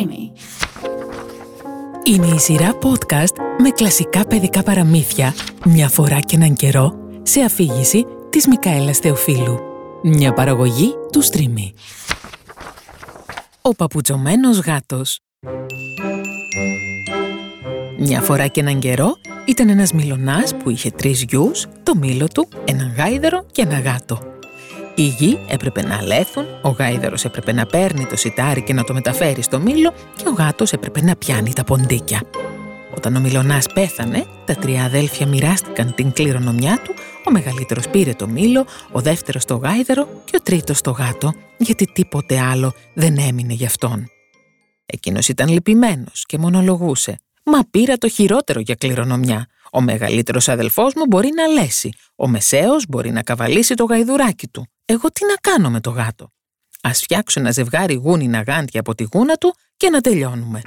Streamy. Είναι η σειρά podcast με κλασικά παιδικά παραμύθια μια φορά και έναν καιρό σε αφήγηση της Μικαέλας Θεοφίλου. Μια παραγωγή του Streamy. Ο παπουτσωμένος γάτος Μια φορά και έναν καιρό ήταν ένας μιλονάς που είχε τρεις γιους, το μήλο του, έναν γάιδερο και ένα γάτο. Οι γη έπρεπε να αλέθουν, ο γάιδερος έπρεπε να παίρνει το σιτάρι και να το μεταφέρει στο μήλο και ο γάτος έπρεπε να πιάνει τα ποντίκια. Όταν ο Μιλονάς πέθανε, τα τρία αδέλφια μοιράστηκαν την κληρονομιά του, ο μεγαλύτερος πήρε το μήλο, ο δεύτερος το γάιδερο και ο τρίτος το γάτο, γιατί τίποτε άλλο δεν έμεινε γι' αυτόν. Εκείνος ήταν λυπημένος και μονολογούσε. «Μα πήρα το χειρότερο για κληρονομιά. Ο μεγαλύτερος αδελφός μου μπορεί να λέσει. Ο μεσαίος μπορεί να καβαλήσει το γαϊδουράκι του. Εγώ τι να κάνω με το γάτο; Ας φτιάξω ένα ζευγάρι γούνινα γάντια από τη γούνα του και να τελειώνουμε.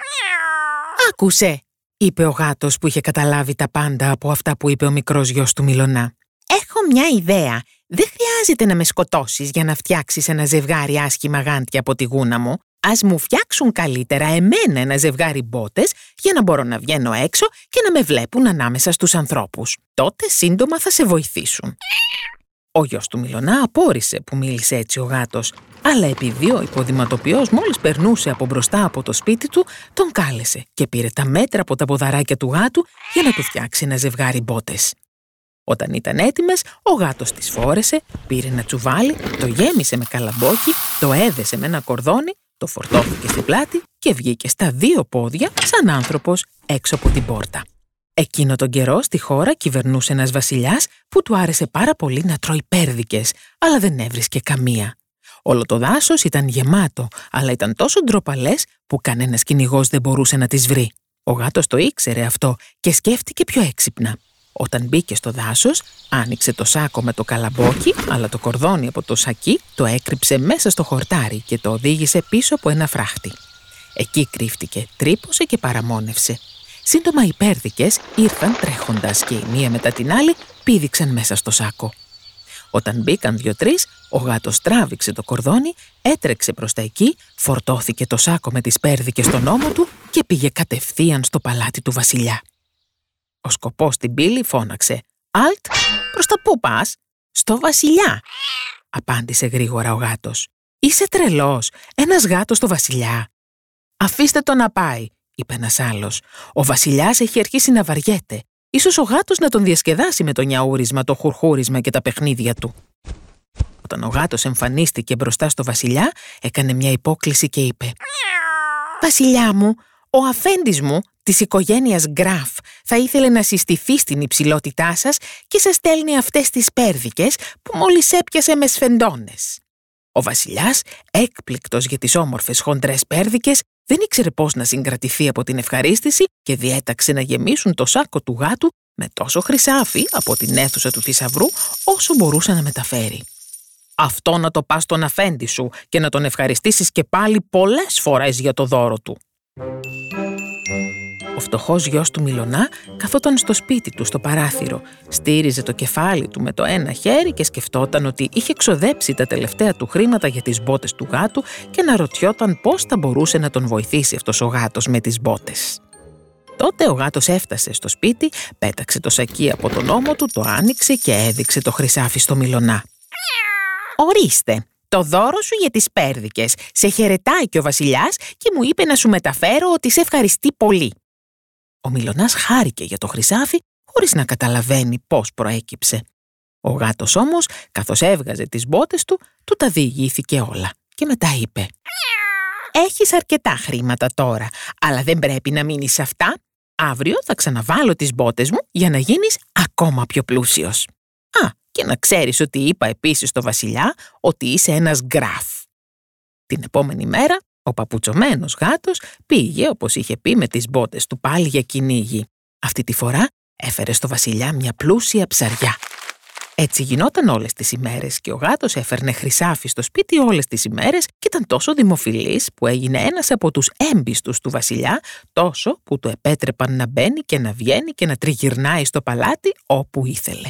«Άκουσε», είπε ο γάτος που είχε καταλάβει τα πάντα από αυτά που είπε ο μικρός γιος του Μιλονά. «Έχω μια ιδέα. Δεν χρειάζεται να με σκοτώσεις για να φτιάξεις ένα ζευγάρι άσχημα γάντια από τη γούνα μου. Ας μου φτιάξουν καλύτερα εμένα ένα ζευγάρι μπότες για να μπορώ να βγαίνω έξω και να με βλέπουν ανάμεσα στους ανθρώπους. Τότε σύντομα θα σε βοηθήσουν. Ο γιος του Μιλονά απόρρισε που μίλησε έτσι ο γάτος, αλλά επειδή ο υποδηματοποιός μόλις περνούσε από μπροστά από το σπίτι του, τον κάλεσε και πήρε τα μέτρα από τα ποδαράκια του γάτου για να του φτιάξει ένα ζευγάρι μπότες. Όταν ήταν έτοιμες, ο γάτος τις φόρεσε, πήρε ένα τσουβάλι, το γέμισε με καλαμπόκι, το έδεσε με ένα κορδόνι, το φορτώθηκε στην πλάτη και βγήκε στα δύο πόδια σαν άνθρωπος έξω από την πόρτα. Εκείνο τον καιρό στη χώρα κυβερνούσε ένας βασιλιάς που του άρεσε πάρα πολύ να τρώει πέρδικες, αλλά δεν έβρισκε καμία. Όλο το δάσος ήταν γεμάτο, αλλά ήταν τόσο ντροπαλές που κανένας κυνηγός δεν μπορούσε να τις βρει. Ο γάτος το ήξερε αυτό και σκέφτηκε πιο έξυπνα. Όταν μπήκε στο δάσος, άνοιξε το σάκο με το καλαμπόκι, αλλά το κορδόνι από το σακί το έκρυψε μέσα στο χορτάρι και το οδήγησε πίσω από ένα φράχτη. Εκεί κρύφτηκε, τρύπωσε και παραμόνευσε. Σύντομα οι πέρδικες ήρθαν τρέχοντας και η μία μετά την άλλη πήδηξαν μέσα στο σάκο. Όταν μπήκαν δυο-τρεις, ο γάτος τράβηξε το κορδόνι, έτρεξε προς τα εκεί, φορτώθηκε το σάκο με τις πέρδικες στον ώμο του και πήγε κατευθείαν στο παλάτι του βασιλιά. Ο σκοπός στην πύλη φώναξε «Αλτ, προς τα πού πας» «Στο βασιλιά», απάντησε γρήγορα ο γάτος. «Είσαι τρελός, ένας γάτος στο βασιλιά». «Αφήστε το να πάει», είπε ένας άλλος. «Ο βασιλιάς έχει αρχίσει να βαριέται. Ίσως ο γάτος να τον διασκεδάσει με το νιαούρισμα, το χουρχούρισμα και τα παιχνίδια του». Όταν ο γάτος εμφανίστηκε μπροστά στο βασιλιά, έκανε μια υπόκληση και είπε «Βασιλιά μου, ο αφέντης μου της οικογένειας Γκράφ θα ήθελε να συστηθεί στην υψηλότητά σας και σας στέλνει αυτές τις πέρδικες που μόλις έπιασε με σφεντώνες. Ο βασιλιάς, έκπληκτος για τις όμορφες χοντρές πέρδικες, δεν ήξερε πώς να συγκρατηθεί από την ευχαρίστηση και διέταξε να γεμίσουν το σάκο του γάτου με τόσο χρυσάφι από την αίθουσα του θησαυρού όσο μπορούσε να μεταφέρει. Αυτό να το πας στον αφέντη σου και να τον ευχαριστήσεις και πάλι πολλές φορές για το δώρο του. Ο φτωχός γιος του Μιλονά καθόταν στο σπίτι του στο παράθυρο, στήριζε το κεφάλι του με το ένα χέρι και σκεφτόταν ότι είχε ξοδέψει τα τελευταία του χρήματα για τις μπότες του γάτου και να ρωτιόταν πώς θα μπορούσε να τον βοηθήσει αυτός ο γάτος με τις μπότες. Τότε ο γάτος έφτασε στο σπίτι, πέταξε το σακί από τον ώμο του, το άνοιξε και έδειξε το χρυσάφι στο Μιλονά. «Ορίστε», το δώρο σου για τις πέρδικες. Σε χαιρετάει και ο βασιλιάς και μου είπε να σου μεταφέρω ότι σε ευχαριστεί πολύ. Ο Μιλονάς χάρηκε για το χρυσάφι χωρίς να καταλαβαίνει πώς προέκυψε. Ο γάτος όμως, καθώς έβγαζε τις μπότες του, του τα διηγήθηκε όλα και μετά είπε «Έχεις αρκετά χρήματα τώρα, αλλά δεν πρέπει να μείνεις σε αυτά. Αύριο θα ξαναβάλω τις μπότες μου για να γίνεις ακόμα πιο πλούσιος». Α, και να ξέρεις ότι είπα επίσης στο βασιλιά ότι είσαι ένας γκράφ. Την επόμενη μέρα ο παπουτσωμένος γάτος πήγε όπως είχε πει με τις μπότες του πάλι για κυνήγι. Αυτή τη φορά έφερε στο βασιλιά μια πλούσια ψαριά. Έτσι γινόταν όλες τις ημέρες και ο γάτος έφερνε χρυσάφι στο σπίτι όλες τις ημέρες και ήταν τόσο δημοφιλής που έγινε ένας από τους έμπιστους του βασιλιά τόσο που του επέτρεπαν να μπαίνει και να βγαίνει και να τριγυρνάει στο παλάτι όπου ήθελε.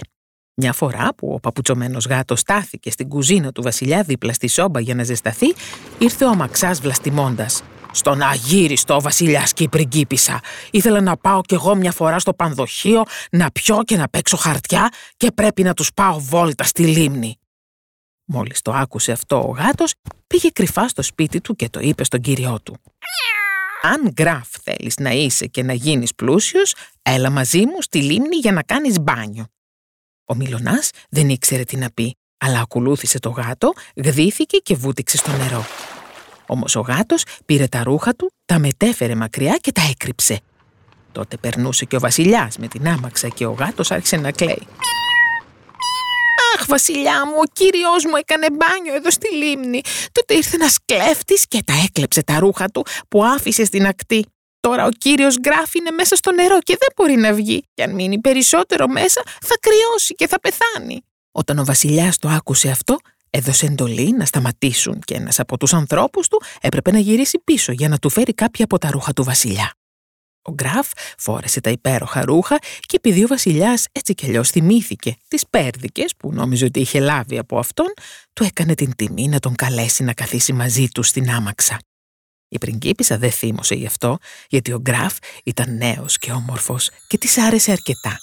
Μια φορά που ο παπουτσωμένος γάτος στάθηκε στην κουζίνα του Βασιλιά δίπλα στη σόμπα για να ζεσταθεί, ήρθε ο αμαξάς βλαστημώντας. Στον αγύριστο ο βασιλιάς και η πριγκίπισσα. Ήθελα να πάω κι εγώ μια φορά στο πανδοχείο, να πιω και να παίξω χαρτιά και πρέπει να τους πάω βόλτα στη λίμνη. Μόλις το άκουσε αυτό ο γάτος, πήγε κρυφά στο σπίτι του και το είπε στον κύριό του. Αν γκράφ θέλεις να είσαι και να γίνεις πλούσιος, έλα μαζί μου στη λίμνη για να κάνεις μπάνιο. Ο Μιλωνάς δεν ήξερε τι να πει, αλλά ακολούθησε το γάτο, γδύθηκε και βούτυξε στο νερό. Όμως ο γάτος πήρε τα ρούχα του, τα μετέφερε μακριά και τα έκρυψε. Τότε περνούσε και ο βασιλιάς με την άμαξα και ο γάτος άρχισε να κλαίει. «Αχ, βασιλιά μου, ο κύριος μου έκανε μπάνιο εδώ στη λίμνη. Τότε ήρθε ένας κλέφτης και τα έκλεψε τα ρούχα του που άφησε στην ακτή. Τώρα ο κύριος Γκράφ είναι μέσα στο νερό και δεν μπορεί να βγει. Και αν μείνει περισσότερο μέσα θα κρυώσει και θα πεθάνει. Όταν ο βασιλιάς το άκουσε αυτό, έδωσε εντολή να σταματήσουν και ένας από τους ανθρώπους του έπρεπε να γυρίσει πίσω για να του φέρει κάποια από τα ρούχα του βασιλιά. Ο Γκράφ φόρεσε τα υπέροχα ρούχα και επειδή ο βασιλιάς έτσι κι αλλιώς θυμήθηκε τις πέρδικες που νόμιζε ότι είχε λάβει από αυτόν, του έκανε την τιμή να τον καλέσει να καθίσει μαζί του στην άμαξα. Η πριγκίπισσα δεν θύμωσε γι' αυτό, γιατί ο Γκράφ ήταν νέος και όμορφος και της άρεσε αρκετά.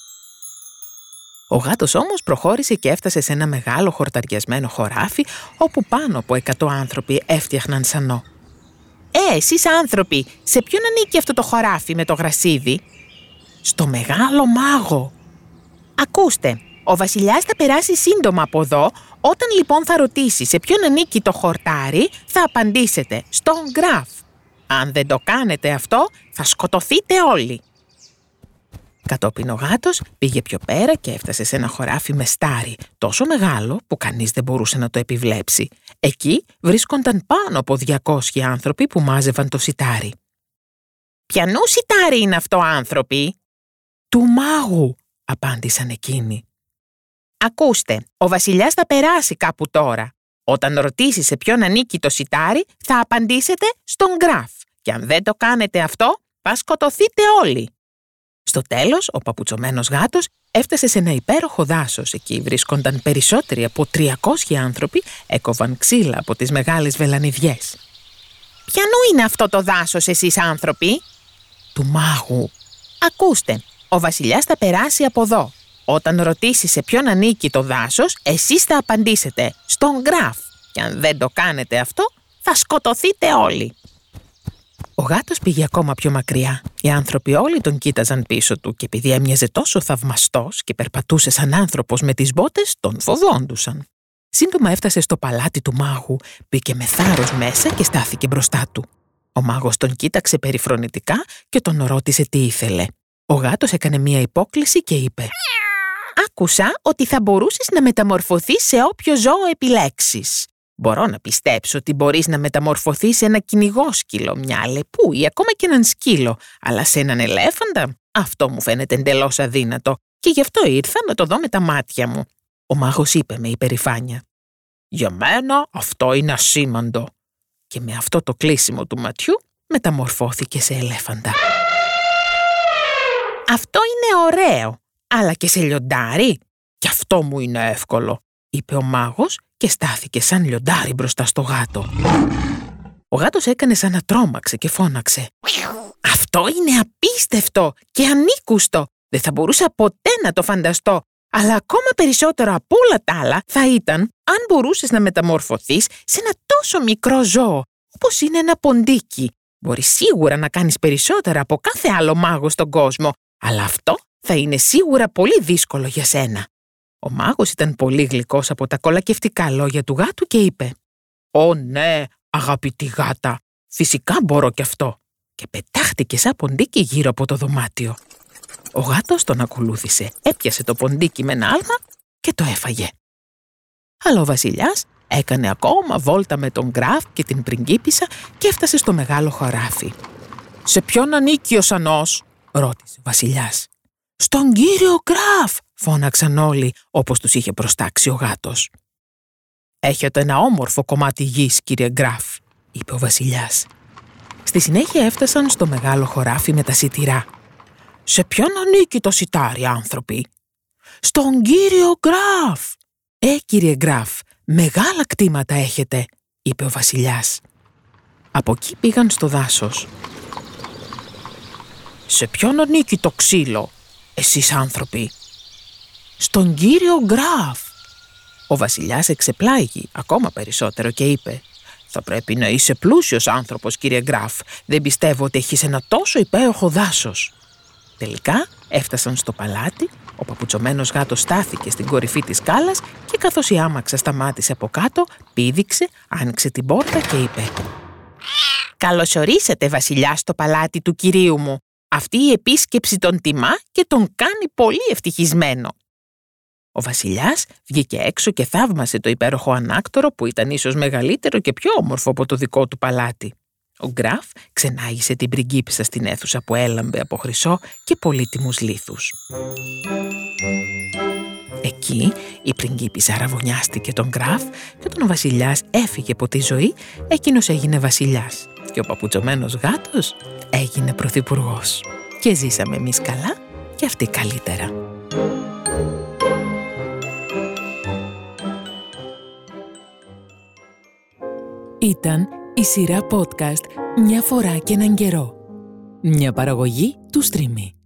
Ο γάτος όμως προχώρησε και έφτασε σε ένα μεγάλο χορταριασμένο χωράφι, όπου πάνω από εκατό άνθρωποι έφτιαχναν σανό. «Ε, εσείς άνθρωποι, σε ποιον ανήκει αυτό το χωράφι με το γρασίδι» «Στο μεγάλο μάγο». «Ακούστε, ο βασιλιάς θα περάσει σύντομα από εδώ, όταν λοιπόν θα ρωτήσει σε ποιον ανήκει το χορτάρι, θα απαντήσετε στον Γκράφ. Αν δεν το κάνετε αυτό, θα σκοτωθείτε όλοι. Κατόπιν ο γάτος πήγε πιο πέρα και έφτασε σε ένα χωράφι με στάρι, τόσο μεγάλο που κανείς δεν μπορούσε να το επιβλέψει. Εκεί βρίσκονταν πάνω από 200 άνθρωποι που μάζευαν το σιτάρι. «Ποιανού σιτάρι είναι αυτό άνθρωποι» «Του μάγου», απάντησαν εκείνοι. «Ακούστε, ο βασιλιάς θα περάσει κάπου τώρα. Όταν ρωτήσεις σε ποιον ανήκει το σιτάρι, θα απαντήσετε στον Γκράφ. Και αν δεν το κάνετε αυτό, θα σκοτωθείτε όλοι. Στο τέλος, ο παπουτσωμένος γάτος έφτασε σε ένα υπέροχο δάσος. Εκεί βρίσκονταν περισσότεροι από 300 άνθρωποι, έκοβαν ξύλα από τις μεγάλες βελανιδιές. «Ποιανού είναι αυτό το δάσος εσείς άνθρωποι» «Του μάγου». «Ακούστε, ο βασιλιάς θα περάσει από εδώ. Όταν ρωτήσει σε ποιον ανήκει το δάσος, εσείς θα απαντήσετε στον Γκράφ. Και αν δεν το κάνετε αυτό, θα σκοτωθείτε όλοι». Ο γάτος πήγε ακόμα πιο μακριά. Οι άνθρωποι όλοι τον κοίταζαν πίσω του και επειδή έμοιαζε τόσο θαυμαστός και περπατούσε σαν άνθρωπος με τις μπότες, τον φοβόντουσαν. Σύντομα έφτασε στο παλάτι του μάγου, μπήκε με θάρρος μέσα και στάθηκε μπροστά του. Ο μάγος τον κοίταξε περιφρονητικά και τον ρώτησε τι ήθελε. Ο γάτος έκανε μία υπόκληση και είπε «Άκουσα ότι θα μπορούσες να μεταμορφωθείς σε όποιο ζώο επιλέξεις. Μπορώ να πιστέψω ότι μπορείς να μεταμορφωθείς σε ένα κυνηγό σκύλο, μια λεπού ή ακόμα και έναν σκύλο, αλλά σε έναν ελέφαντα αυτό μου φαίνεται εντελώς αδύνατο και γι' αυτό ήρθα να το δω με τα μάτια μου. Ο μάγος είπε με υπερηφάνεια. Για μένα αυτό είναι ασήμαντο. Και με αυτό το κλείσιμο του ματιού μεταμορφώθηκε σε ελέφαντα. Αυτό είναι ωραίο, αλλά και σε λιοντάρι. Κι αυτό μου είναι εύκολο, είπε ο μάγος και στάθηκε σαν λιοντάρι μπροστά στο γάτο. Ο γάτος έκανε σαν να τρόμαξε και φώναξε. «Αυτό είναι απίστευτο και ανήκουστο. Δεν θα μπορούσα ποτέ να το φανταστώ. Αλλά ακόμα περισσότερο από όλα τα άλλα θα ήταν αν μπορούσες να μεταμορφωθείς σε ένα τόσο μικρό ζώο, όπως είναι ένα ποντίκι. Μπορείς σίγουρα να κάνεις περισσότερα από κάθε άλλο μάγο στον κόσμο, αλλά αυτό θα είναι σίγουρα πολύ δύσκολο για σένα. Ο μάγος ήταν πολύ γλυκός από τα κολακευτικά λόγια του γάτου και είπε «Ω ναι, αγαπητή γάτα, φυσικά μπορώ κι αυτό» και πετάχτηκες σαν ποντίκι γύρω από το δωμάτιο. Ο γάτος τον ακολούθησε, έπιασε το ποντίκι με ένα άλμα και το έφαγε. Αλλά ο βασιλιάς έκανε ακόμα βόλτα με τον Γκράφ και την πριγκίπισσα και έφτασε στο μεγάλο χωράφι. «Σε ποιον ανήκει ο Σανός» ρώτησε ο βασιλιάς. «Στον κύριο Γκράφ», φώναξαν όλοι όπως τους είχε προστάξει ο γάτος. «Έχετε ένα όμορφο κομμάτι γης, κύριε Γκράφ», είπε ο βασιλιάς. Στη συνέχεια έφτασαν στο μεγάλο χωράφι με τα σιτηρά. «Σε ποιον ανήκει το σιτάρι, άνθρωποι» «Στον κύριο Γκράφ». «Ε, κύριε Γκράφ, μεγάλα κτήματα έχετε», είπε ο βασιλιάς. Από εκεί πήγαν στο δάσος. «Σε ποιον ανήκει το ξύλο, εσείς άνθρωποι» «Στον κύριο Γκράφ». Ο βασιλιάς εξεπλάγει ακόμα περισσότερο και είπε «Θα πρέπει να είσαι πλούσιος άνθρωπος, κύριε Γκράφ. Δεν πιστεύω ότι έχεις ένα τόσο υπέροχο δάσος». Τελικά έφτασαν στο παλάτι, ο παπουτσωμένος γάτος στάθηκε στην κορυφή της σκάλας και καθώς η άμαξα σταμάτησε από κάτω, πήδηξε, άνοιξε την πόρτα και είπε «Καλωσορίσατε βασιλιά στο παλάτι του κυρίου μου. Αυτή η επίσκεψη τον τιμά και τον κάνει πολύ ευτυχισμένο». Ο βασιλιάς βγήκε έξω και θαύμασε το υπέροχο ανάκτορο που ήταν ίσως μεγαλύτερο και πιο όμορφο από το δικό του παλάτι. Ο Γκράφ ξενάγησε την πριγκίπισσα στην αίθουσα που έλαμπε από χρυσό και πολύτιμους λίθους. Εκεί η πριγκίπισσα ραβωνιάστηκε τον Γκράφ και όταν ο βασιλιάς έφυγε από τη ζωή, εκείνος έγινε βασιλιάς και ο παπουτσωμένος γάτος έγινε πρωθυπουργός. Και ζήσαμε εμείς καλά και αυτοί καλύτερα. Ήταν η σειρά podcast «Μια φορά και έναν καιρό». Μια παραγωγή του Streamy.